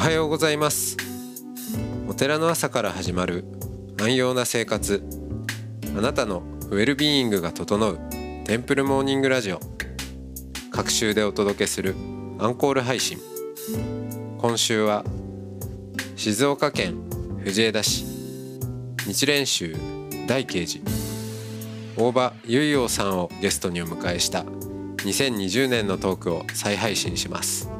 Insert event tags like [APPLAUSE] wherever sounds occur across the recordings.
はようございます。お寺の朝から始まる安養な生活。あなたのウェルビーイングが整うテンプルモーニングラジオ。各週でお届けするアンコール配信。今週は静岡県藤枝市。日蓮宗大慶寺。大場結陽さんをゲストにお迎えした2020年のトークを再配信します。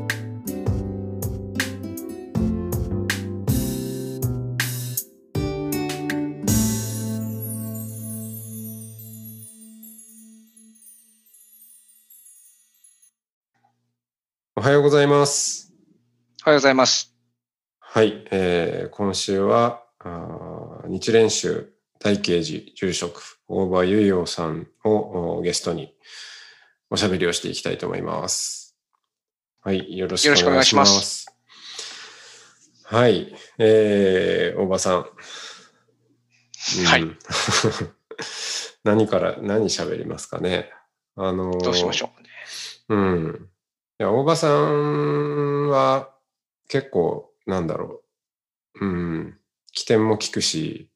うございますおはようございます。はい、えー今週はあー日蓮宗大慶寺住職大場結陽さんをおゲストにおしゃべりをしていきたいと思います。はい、よろしくお願いします。はい、えー、大場さん。うんはい。[LAUGHS] 何から何喋りますかね。あのーどうしましょう。うん。いや、大場さんは結構、なんだろう。うん。起点も聞くし、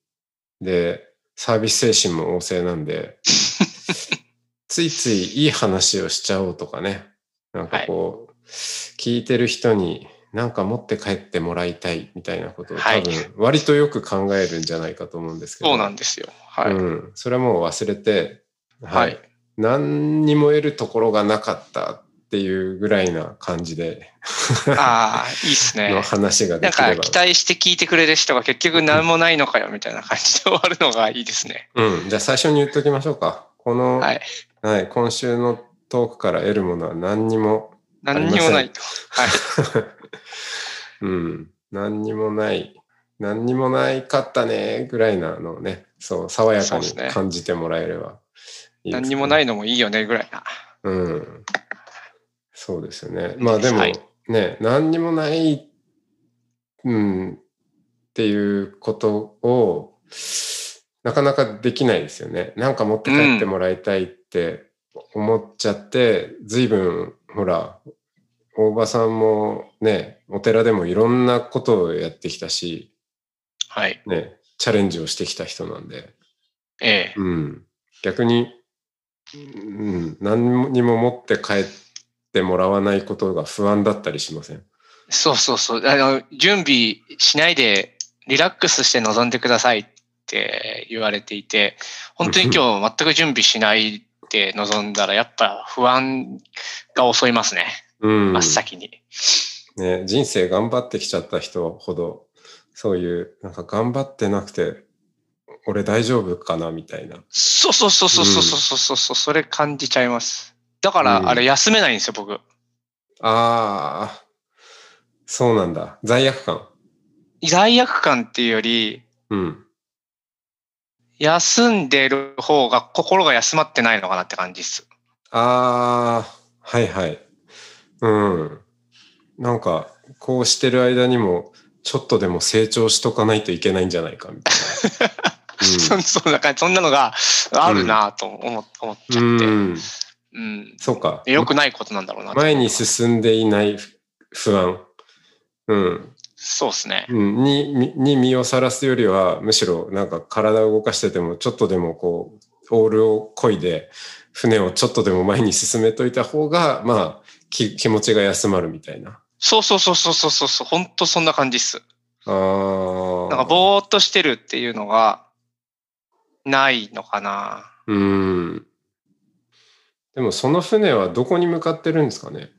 で、サービス精神も旺盛なんで、[LAUGHS] ついついいい話をしちゃおうとかね。なんかこう、聞いてる人になんか持って帰ってもらいたいみたいなことをはい多分割とよく考えるんじゃないかと思うんですけど。そうなんですよ。はい。うん。それはもう忘れて、はい。何にも得るところがなかったっていうぐらいな感じでああ、いいっすのね。話がでなんきれば。か期待して聞いてくれる人が結局何もないのかよみたいな感じで終わるのがいいですね。うん。じゃあ最初に言っときましょうか。この、はい。はい、今週のトークから得るものは何にも、何にもないと。はい。[LAUGHS] うん。何にもない。何にもないかったね、ぐらいなのをね、そう、爽やかに感じてもらえればいいですね何にもないのもいいよねぐらいな。うん。そうですよね。まあでも、はいね、何にもない、うん、っていうことを、なかなかできないですよね。なんか持って帰ってもらいたいって思っちゃって、随分、ほら、大場さんもね、お寺でもいろんなことをやってきたし、はい。ね、チャレンジをしてきた人なんで、ええ。うん。逆に、うん、何にも持って帰ってってもらわないことが不安だったりしません？そうそうそう。あの、準備しないでリラックスして臨んでくださいって言われていて、本当に今日全く準備しないで臨んだら、やっぱ不安が襲いますね。うん。真っ先に。ね、人生頑張ってきちゃった人ほど、そういう、なんか頑張ってなくて、俺大丈夫かなみたいな。そうそうそうそうそうそうそう、うん、それ感じちゃいます。だから、うんあれ休めないんですよ、僕。ああ、そうなんだ。罪悪感。罪悪感っていうより、うん。休んでる方が心が休まってないのかなって感じです。ああ、はいはい。うん。なんか、こうしてる間にも、ちょっとでも成長しとかないといけないんじゃないかみたいな。[LAUGHS] そんそんな感じ、そんなのがあるなと思,、思っちゃって、うん。うんうん。そうか。で良くないことなんだろうなと前に進んでいない不安。うん。そうですね。うんに、にに身をさらすよりは、むしろなんか体を動かしてても、ちょっとでもこう、オールを漕いで、船をちょっとでも前に進めといた方が、まあ、き気持ちが休まるみたいな。そうそうそうそうそうそうそう、本当そんな感じっす。ああ。なんかぼーっとしてるっていうのがないのかな。うん。でもその船はどこに向かってるんですかね？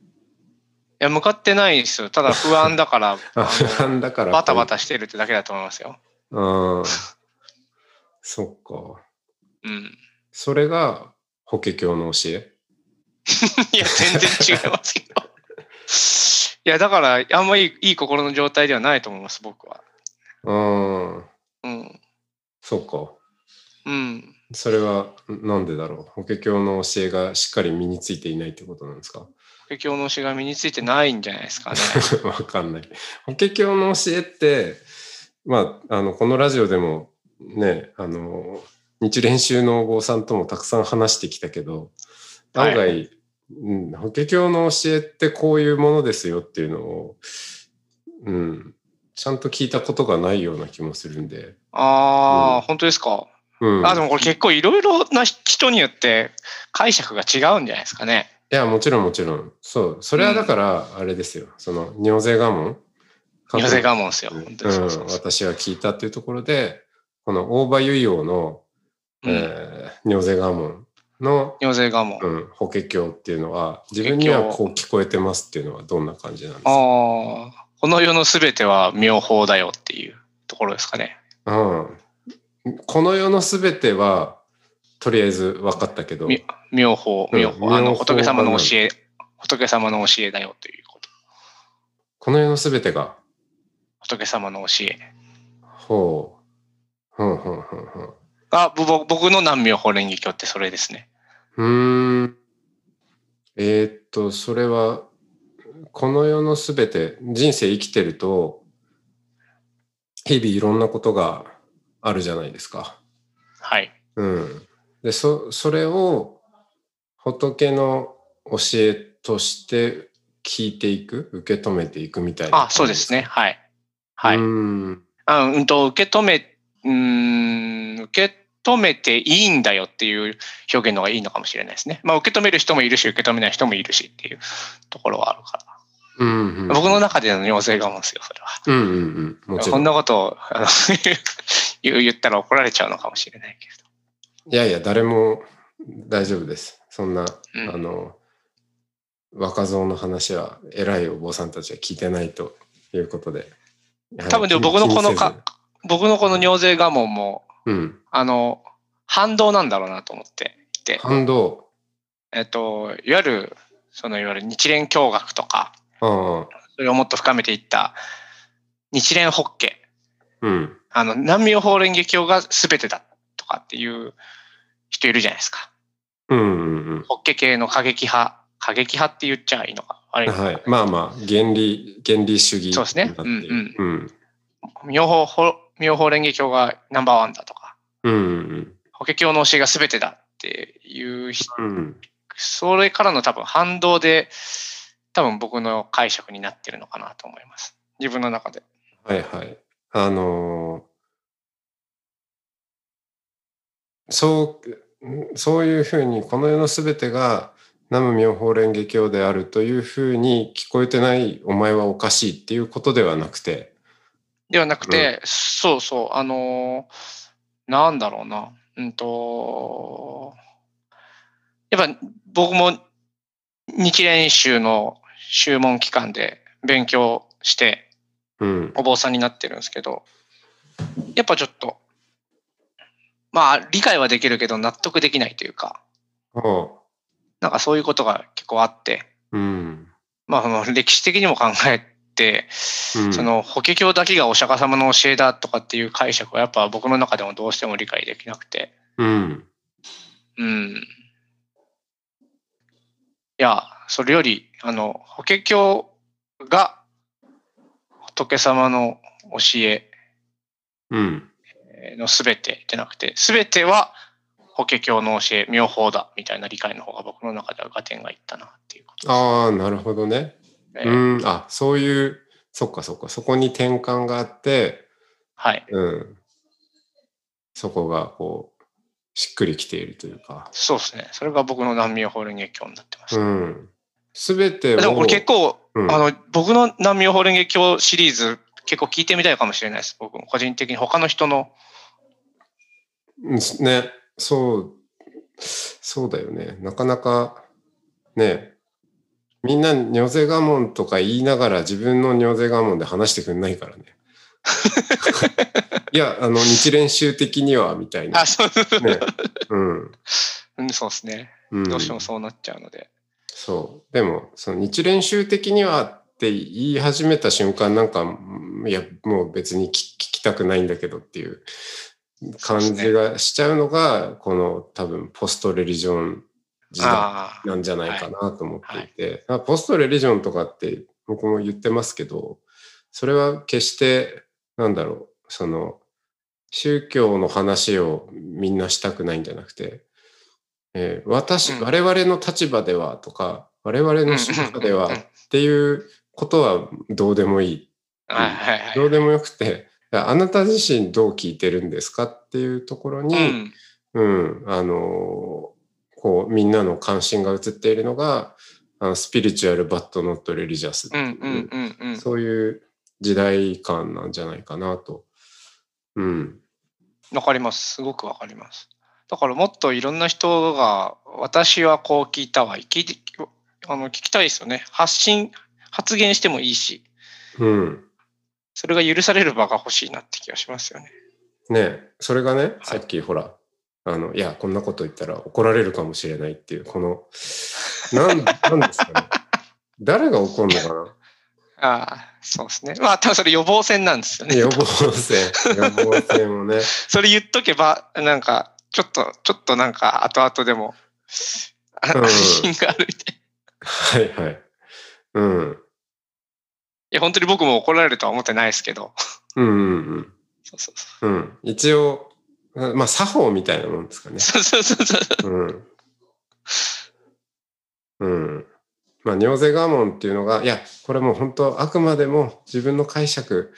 いや、向かってないですよ。ただ不安だから、[LAUGHS] 不の安だから。バタバタしてるってだけだと思いますよ。ああ。そっか。うん。それが法華経の教え？[LAUGHS] いや、全然違いますけど。[LAUGHS] いや、だから、あんまりいい心の状態ではないと思います、僕は。ああ。うん。そうか。うん。それはなんでだろう？法華経の教えがしっかり身についていないってことなんですか？法華経の教えが身についてないんじゃないですかね。[LAUGHS] わかんない。法華経の教えって、まあ、あの、このラジオでもね、あの、日蓮宗のお坊さんともたくさん話してきたけど、案外、はいうん、法華経の教えってこういうものですよっていうのを、うん、ちゃんと聞いたことがないような気もするんで。ああ、うん本当ですか？うん。あ、でもこれ結構いろいろな人によって解釈が違うんじゃないですかね。いや、もちろんもちろん。そう。それはだから、あれですよ。その、尿税我問寄せ我問ですよ。うん本当にそうそうそう。私は聞いたっていうところで、この大場結陽の、うんえー、尿税我問の、寄せ我問。うん、法華経っていうのは、自分にはこう聞こえてますっていうのはどんな感じなんですか？ああ、この世のすべては妙法だよっていうところですかね。うん。この世のすべては、とりあえず分かったけど、み妙法、うん妙法。あの、仏様のが教え、仏様の教えだよということ。この世のすべてが、仏様の教えほう、ほうほうほうほう。が、ぼぼ僕の南妙法蓮華経ってそれですね。うーん。えーっと、それは、この世のすべて、人生生きてると、日々いろんなことがあるじゃないですか。はい。うん。で、そ、それを仏の教えとして聞いていく、受け止めていくみたいな。あ、そうですね。。はい。はい。うーん。あうんと、受け止め、うーん、受け止めていいんだよっていう表現の方がいいのかもしれないですね。まあ、受け止める人もいるし、受け止めない人もいるしっていうところはあるから。うん、うん。僕の中での要請がもんですよ、それは。うんうんうん。こんなことをあの [LAUGHS] 言ったら怒られちゃうのかもしれないけいやいや、誰も大丈夫です。そんな、うんあの、若造の話は偉いお坊さんたちは聞いてないということで。ど。多分でも僕のこのか僕のこの尿税我問も、うん。あの、反動なんだろうなと思っていて、反動。えっと、いわゆる、そのいわゆる日蓮教学とか、ああ、それをもっと深めていった日蓮法華。うん。あの、南妙法蓮華経が全てだとかっていう人いるじゃないですか。うんうん法華系の過激派、過激派って言っちゃいいのか。あれ、うん。はい。まあまあ、原理、原理主義そうですねになっているうん。妙法法、妙法蓮華経がナンバーワンだとか、うんうん法華経の教えが全てだっていう人、うん。うん。それからの多分反動で、多分僕の解釈になってるのかなと思います。自分の中で。はいはい。あのーそう、そういうふうに、この世のすべてが南無妙法蓮華経であるというふうに聞こえてないお前はおかしいっていうことではなくて、ではなくて、そうそう、あのーなんだろうな。うんと、やっぱ僕も日蓮宗の宗門機関で勉強してうん、お坊さんになってるんですけど、やっぱちょっと、まあ理解はできるけど納得できないというか、おなんかそういうことが結構あって、ううん、まあその歴史的にも考えて、うん、その法華経だけがお釈迦様の教えだとかっていう解釈はやっぱ僕の中でもどうしても理解できなくて、うん、うん。いや、それより、あの、法華経が仏様の教えうん、のすべてじゃなくて、すべては法華経の教え、妙法だみたいな理解の方が僕の中では合点がいったなっていうことああ、なるほどね。ね。うん、あ、そういう、そっかそっか、そこに転換があって、はい。うん、そこがこう、しっくりきているというか、そうですね。それが僕の南妙法蓮華経になってます。うん。すべてを、でもこれ結構、うんあの、僕の南妙法蓮華経シリーズ結構聞いてみたいかもしれないです。僕も個人的に他の人の。うんね、そう、そうだよね。なかなか、ね、みんな尿税我問とか言いながら自分の尿税我問で話してくんないからね。[LAUGHS] いや、あの、日蓮宗的には、みたいなあ、。そう。ね。うん。うん、そうですね。うん、どうしてもそうなっちゃうので。そう。でも、その日蓮宗的にはって言い始めた瞬間、なんか、いや、もう別に聞聞きたくないんだけどっていう感じがしちゃうのが、この多分、ポストレリジョン時代。なんじゃないかなと思っていて、あポストレリジョンとかって僕も言ってますけど、それは決して、なんだろう、その、宗教の話をみんなしたくないんじゃなくて、えー私、うん。我々の立場ではとか、我々の宗派ではっていうことはどうでもいい。どうでもよくて、あなた自身どう聞いてるんですか？っていうところに、うん。うん、あのーこう、みんなの関心が移っているのが、あのスピリチュアル・バット・ノット・レリジャスってうんいう。そういう時代感なんじゃないかなと。うん。わかります。すごくわかります。だからもっといろんな人が、私はこう聞いたわ、聞いて、あの、聞きたいですよね。発信、発言してもいいし、うん。それが許される場が欲しいなって気がしますよね。ねえそれがね、さっきほら、あの、いや、こんなこと言ったら怒られるかもしれないっていう、この、なん、[LAUGHS] なんですかね。誰が怒るのかな？ああ、そうですね。まあ、多分それ予防線なんですよね。予防線、予防線をね。[LAUGHS] それ言っとけば、なんか、ちょっと、ちょっとなんか、後々でも、[LAUGHS] 安心があるみた。いはいはい。うん。や、本当に僕も怒られるとは思ってないですけど。うんうんうん。そうそうそうん。一応、まあ、作法みたいなもんですかねう。。そうそうそうそう。うん。うん。まあ、尿税我門っていうのが、いや、これもう本当、あくまでも自分の解釈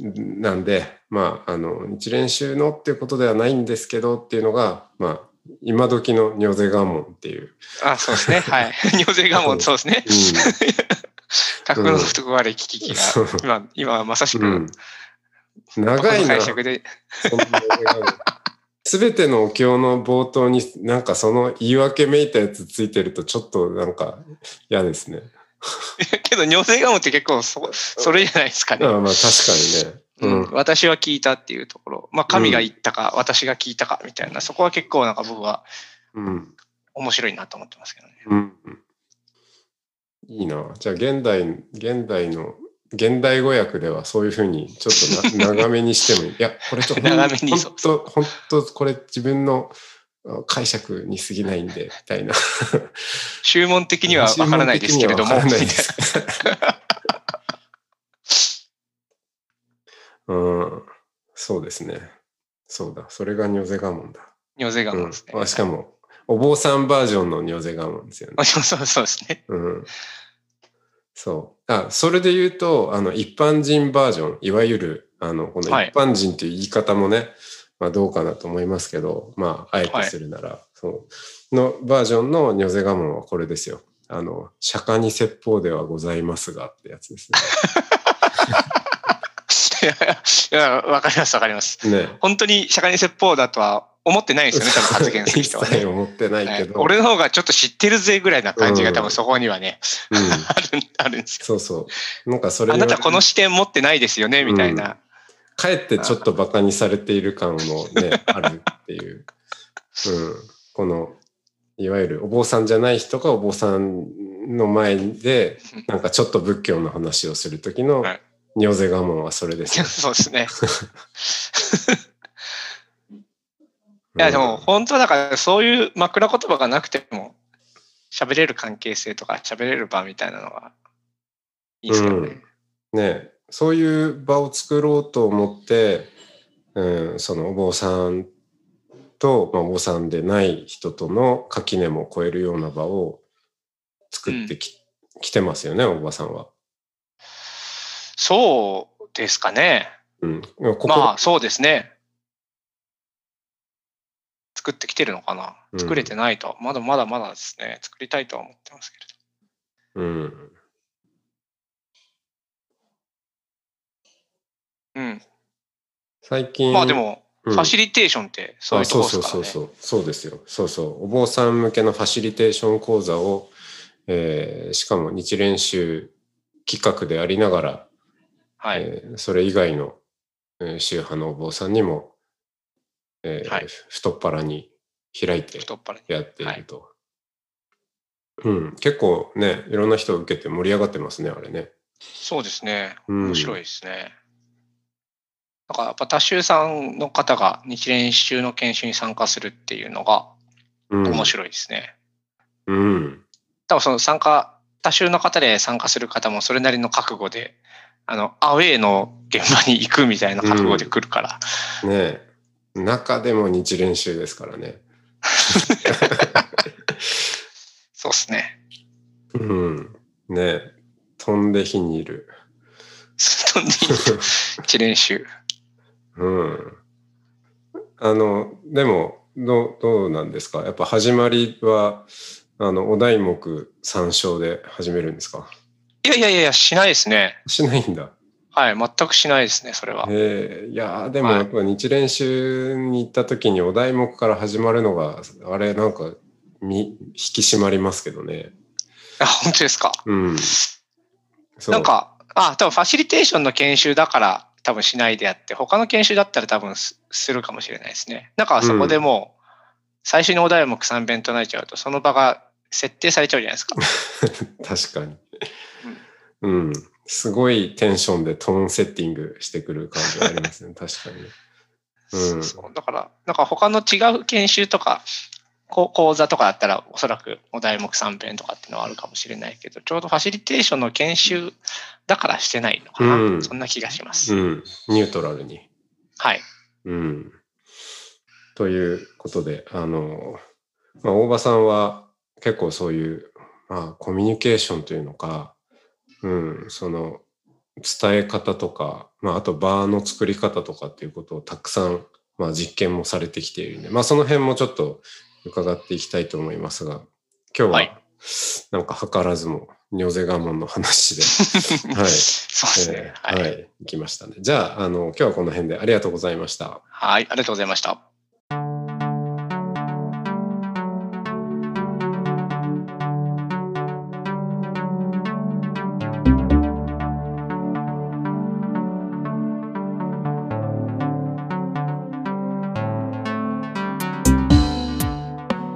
なんで、まあ、あの、日蓮宗のっていうことではないんですけどっていうのが、まあ、今時の尿税我門っていう。あ、そうですね。はい。[LAUGHS] 尿税がもうそうですね。[LAUGHS] 格の福割れ危機そうが、今、今まさしく、うん。長いな。解釈で、すべてのお経の冒頭になんかその言い訳めいたやつついてるとちょっとなんか嫌ですね。[LAUGHS] けど尿税がもって結構そ、それじゃないですかね。ああまあ確かにね。ううんん、私は聞いたっていうところ、まあ、神が言ったか、私が聞いたかみたいな、そこは結構なんか僕はうん。面白いなと思ってますけどね。うん。いいな。じゃあ現代、現代の、現代語訳ではそういうふうにちょっとな [LAUGHS] 長めにしてもいい。いや、これちょっと、長めに本当本当これ自分のあ解釈に過ぎないんで、みたいな。[LAUGHS] 注文的にはわからないですけれども、からないです。[LAUGHS] うん。そうですね。そうだ。それがニョゼガモンだ。尿税がうんもですね。あしかも、お坊さんバージョンのニョゼガモンですよね。あそうそうですね。うん。そう。あ、それで言うと、あの、一般人バージョン、いわゆる、あの、このはい一般人という言い方もね、まあどうかなと思いますけど、まあ、あえてするなら、そう、のバージョンのニョゼガモンはこれですよ。あの、釈迦に説法ではございますがってやつです [LAUGHS] いやいや、わかりますわかります。ね。ね。本当に釈迦に説法だとは思ってないですよね、多分発言する人はね。思ってないけど。はい俺の方がちょっと知ってるぜぐらいな感じが多うん分そこにはね、うん。[LAUGHS] ある、あるんですよ。そうそう。なんかそれあになたこの視点持ってないですよね、みたいな。かえってちょっとバカにされている感もね、[LAUGHS] あるっていう。うん。この、いわゆるお坊さんじゃない人がお坊さんの前で、なんかちょっと仏教の話をするときのはい、尿税我慢はそれですよ。[LAUGHS] そうですね。いいや、でも、本当はだからそういう枕言葉がなくても、喋れる関係性とか喋れる場みたいなのがいいですよね。ね、そういう場を作ろうと思って、うん、そのお坊さんと、まあ、お坊さんでない人との垣根も超えるような場を作ってき,、きてますよね、おばさんは。そうですかね。うん、まあ、そうですね。作ってきてるのかな？うん作れてないと。まだまだまだですね。作りたいとは思ってますけれうん、ど。うん。最近まあでも、うんファシリテーションってそういうとですからね。あそうそうそうそうそうですよそうそうお坊さん向けのファシリテーション講座を、えーしかも日蓮宗企画でありながら、はい。えーそれ以外の、えー宗派のお坊さんにも、えーはい太っ腹に開いて。やっていると、うん、結構ねいろんな人を受けて盛り上がってますねあれねそうですね。うん面白いですね。だからやっぱ多宗さんの方が日蓮宗の研修に参加するっていうのがうん面白いですね。うん。多分その参加、多種の方で参加する方もそれなりの覚悟で、あの、アウェーの現場に行くみたいな覚悟で来るから。ねえ。中でも日練習ですからね。そうですね。うん。ねえ。飛んで火にいる。飛んでいい一練習。うん。あの、でも、どう、どうなんですか？やっぱ始まりは、あの、お題目参照で始めるんですか？いやいやいや、しないですね。しないんだ。はい、全くしないですね、それは。ええいやーでもはいやっぱ日練習に行った時にお題目から始まるのが、あれなんか、み、引き締まりますけどね。あ、本当ですか？うん。なん、か、あ、多分ファシリテーションの研修だから多分しないであって、他の研修だったら多分すするかもしれないですね。なんかそこでもう、最初にお題目3弁となっちゃうと、その場が設定されちゃうじゃないですか。[LAUGHS] 確かに。うん。すごいテンションでトーンセッティングしてくる感じがありますね。[LAUGHS] 確かに。うん。そうだから、なんか他の違う研修とか、こう講座とかだったら、おそらくお題目3弁とかっていうのはあるかもしれないけど、ちょうどファシリテーションの研修だからしてないのかな。うんそんな気がします。うん。ニュートラルに。はい。うん。ということで、あの、まあ、大場さんは結構そういう、まあ、コミュニケーションというのか、うん、その、伝え方とか、まあ、あとバーの作り方とかっていうことをたくさん、まあ、実験もされてきているんで、まあ、その辺もちょっと伺っていきたいと思いますが、今日は、はいなんか図らずも、尿瀬我門の話で、[LAUGHS] はい。そうですね。えーはい、はい、行きましたね。じゃあ、あの、今日はこの辺でありがとうございました。はい。ありがとうございました。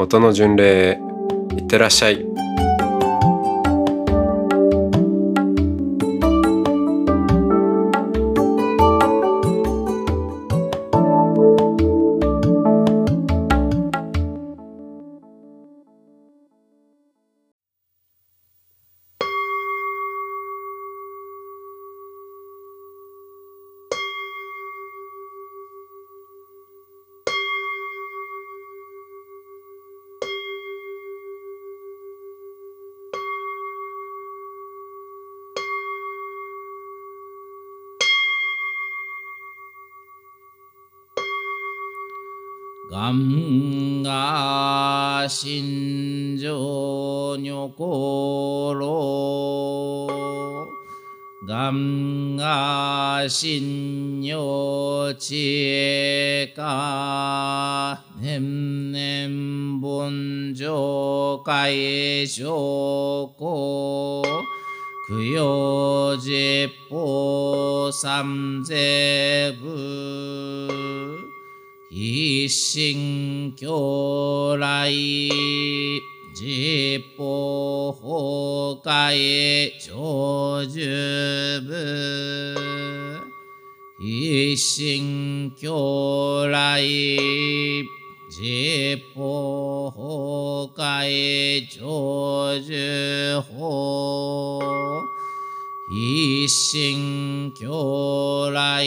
音の巡礼いってらっしゃい。が心情女心願が心女知恵か年々凡上海上皇供養十法三世部一心教来実法崩壊長寿部。一心教来実法崩壊成就法一心教来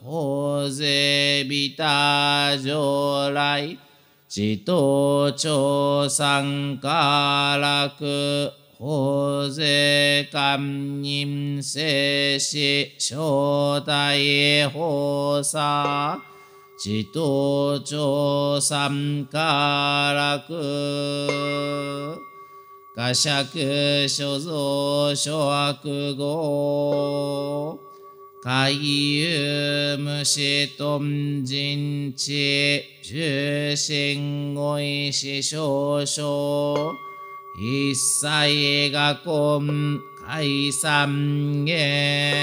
法税ビタ上来自動庁参加楽法税官人生死正体法査自動庁参加楽画釈所蔵諸悪語海遊無視頓人知重心語意思少々一切が根解散へ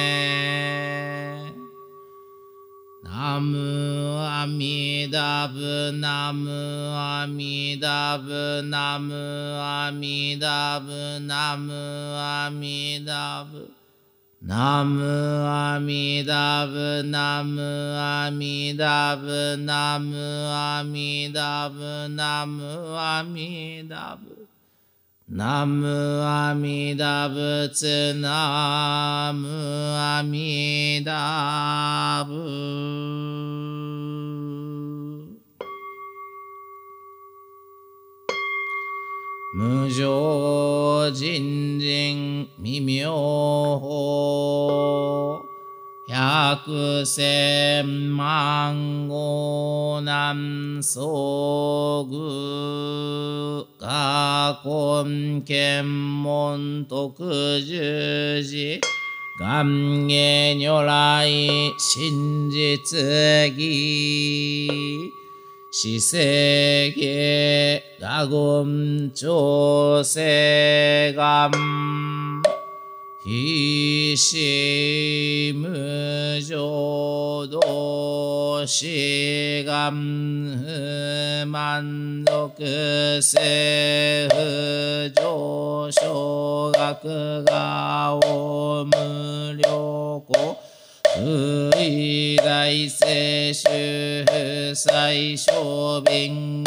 ナムアミダブナムアミダブナムアミダブナムアミダブナムアミダブナムアミダブナムアミダブナムアミダブ。ナムアミダ仏ナムアミダブ。無常人人未妙法。百千万号南遭遇過根検問特十字願下如来真実義 시세계 가금 조세감. 이심무조도 시감 만독세 흐조쇼가 그가오무료고 不意外世主不最小便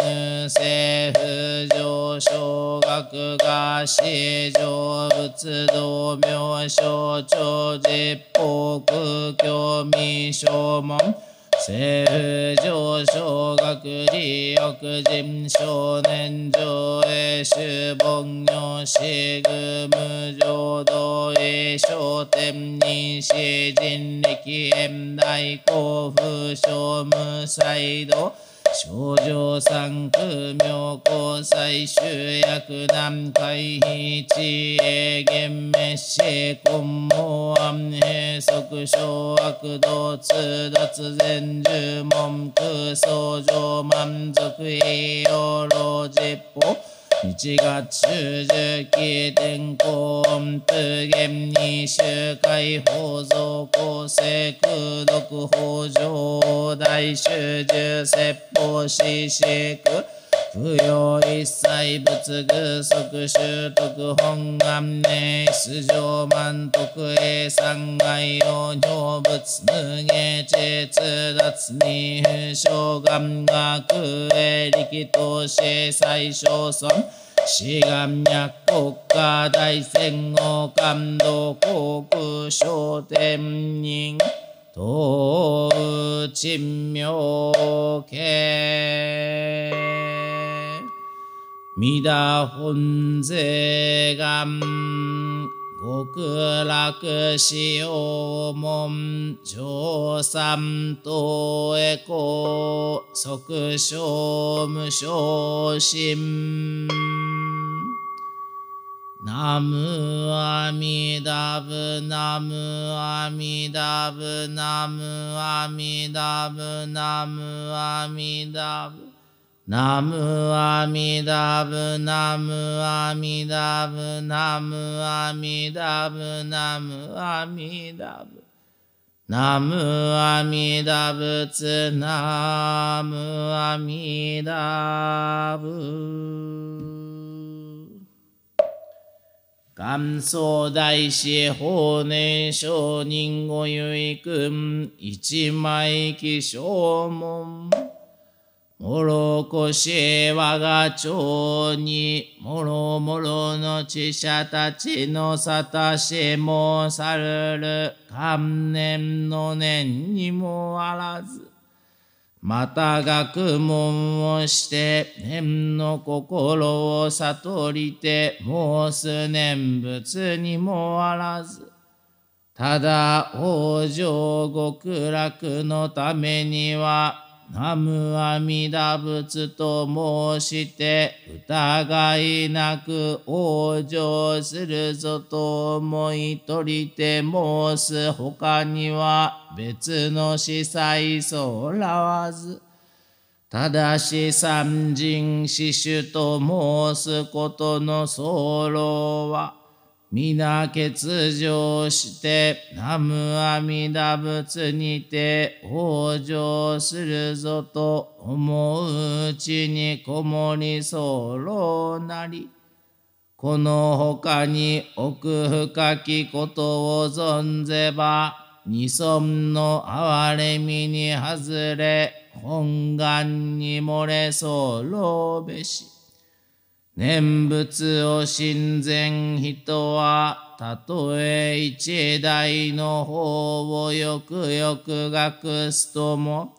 政府上昇学が市上仏道明省長実法空教未正門政府上昇学利欲人少年上映主凡行しぐ無常道へ商店にし人力縁大甲府小無才道症状三区妙高最終薬南海非知恵厳滅死根毛安閉塞小悪道通脱全十文空相乗満足栄養老実法1月中十期天候音符厳に周回法蔵構成空読法上大修十説法四四空不要一切仏具即習得本願名出上満徳栄三害用尿仏無下実脱に不正願学栄力投資最小尊。志願脈国家大戦後感動航空商店人。東珍妙家弥陀本税願極楽使用門上三等へこ即小無昇進ナムアミダブナムアミダブナムアミダブナムアミダブナムアミダブナムアミダブナムアミダブナムアミダブ。ナムアミダブツナムアミダブ。元祖大師法年上人ごゆいくん一枚希少門。もろこし我が町に、もろもろの知者たちのさたしもさるる、観念の念にもあらず。また学問をして、念の心を悟りて、申す念仏にもあらず。ただ、往生極楽のためには、南無阿弥陀仏と申して疑いなく往生するぞと思い取りて申す他には別の司祭そらわず。ただし三人死守と申すことの候は皆欠場して、南無阿弥陀仏にて往生するぞと思ううちにこもり候なり。この他に奥深きことを存ぜば、二尊の憐れみに外れ、本願に漏れ候べし。念仏を親善人は、たとえ一代の方をよくよく学すとも、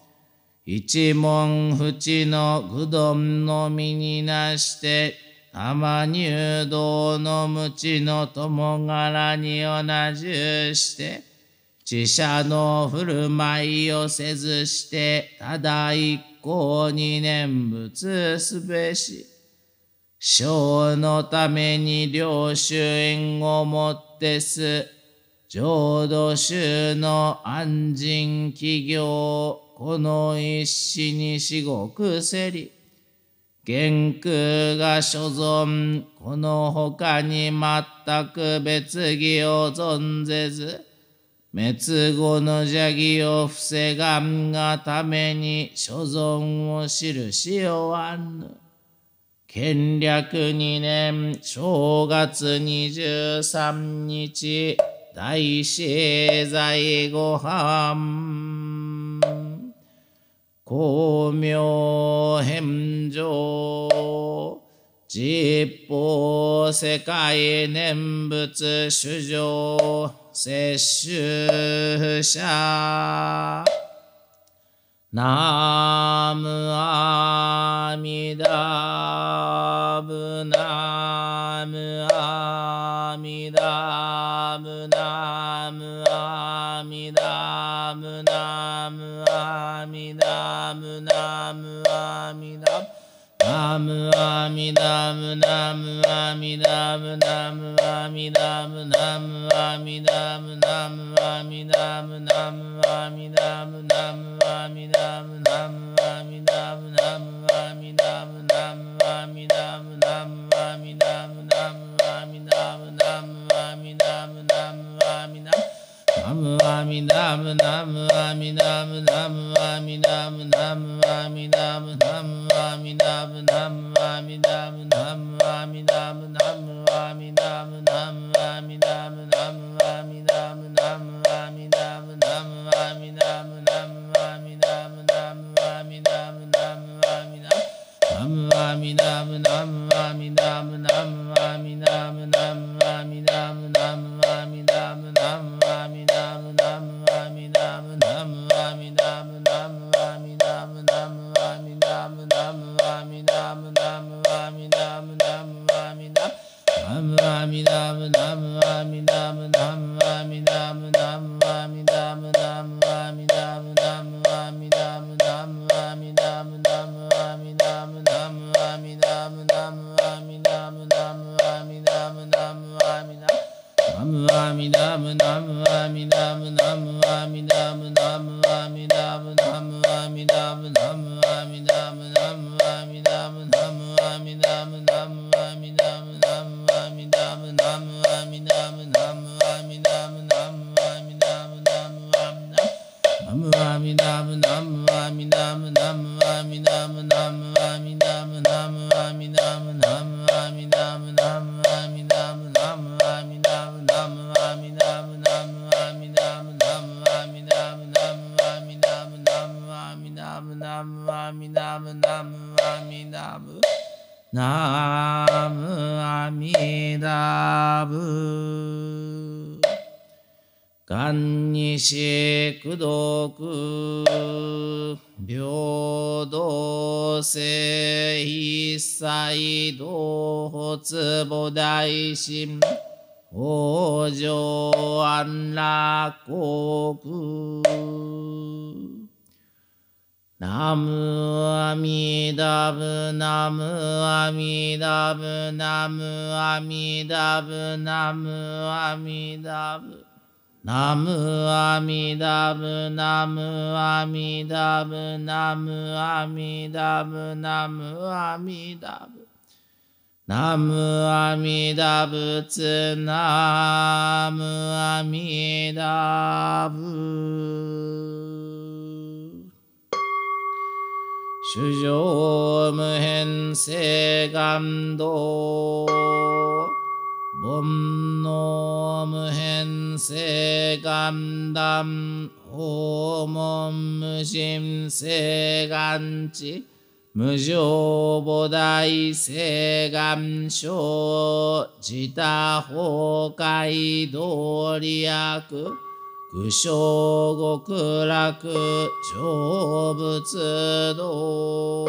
一文淵の愚鈍の身になして、玉入道の無知の友柄に同じして、自社の振る舞いをせずして、ただ一向に念仏すべし。生のために領主縁をもってす、浄土宗の安心企業、この一死に至極せり。元空が所存、この他に全く別義を存ぜず、滅後の邪義を防がんがために所存を記しおわぬ。建略二年正月二十三日大師在ご飯。光明返上実法世界念仏主上摂取者。南無阿弥陀。mi nam nam a mi nam nam a mi nam nam a mi nam nam a mi nam nam a mi nam nam a mi nam nam a mi nam nam a mi nam nam a mi nam nam a mi nam nam a mi nam nam a mi nam nam a mi nam Nam Ami Nam Nam Ami Nam Nam Ami Nam Nam Na na na na na na. ナムアミダブ願にし苦毒平等性一切同発母大心往生安楽ナムアミダブナムアミダブナムアミダブナムアミダブ。ナムアミダブナムアミダブナムアミダブナムアミダブ。ナムアミダブツナムアミダブ。主上無変性願道煩悩無変性願断訪問無心性願地。無常菩提性願生自他崩壊道理悪。苦小極楽成仏道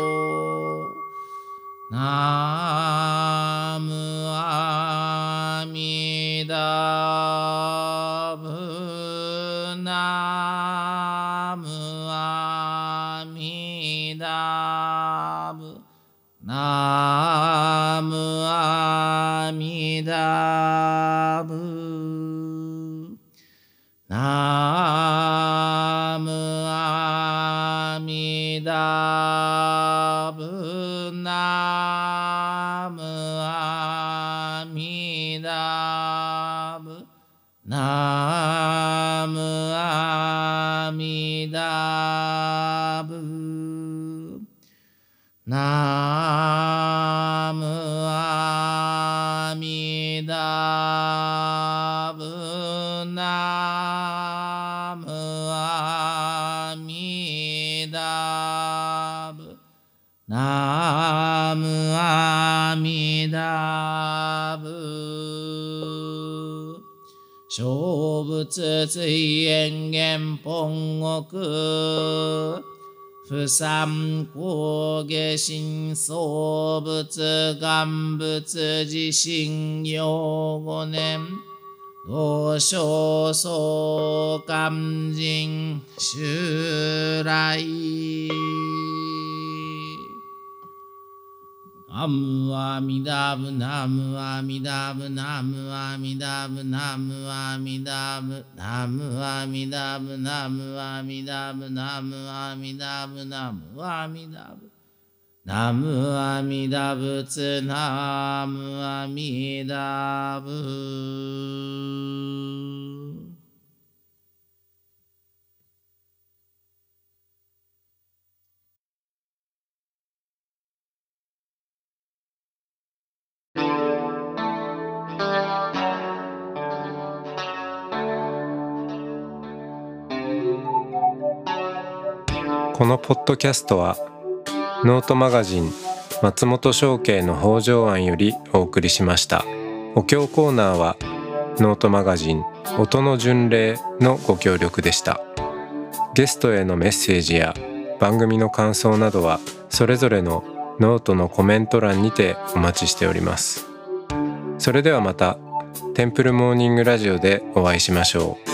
ナムアミダブナムアミダブナムアミダブ Na 小仏追縁元本国不三高下心創仏願仏自身用五年同小相関人襲来ナムアミダブナムアミダブナムアミダブナムアミダブナムアミダブナムアミダブナムアミダブナムアミダブナムアミダブツナムアミダブこのポッドキャストはノートマガジン松本紹圭の方丈庵よりお送りしました。お経コーナーはノートマガジン音の巡礼のご協力でした。ゲストへのメッセージや番組の感想などはそれぞれのノートのコメント欄にてお待ちしております。それではまたテンプルモーニングラジオでお会いしましょう。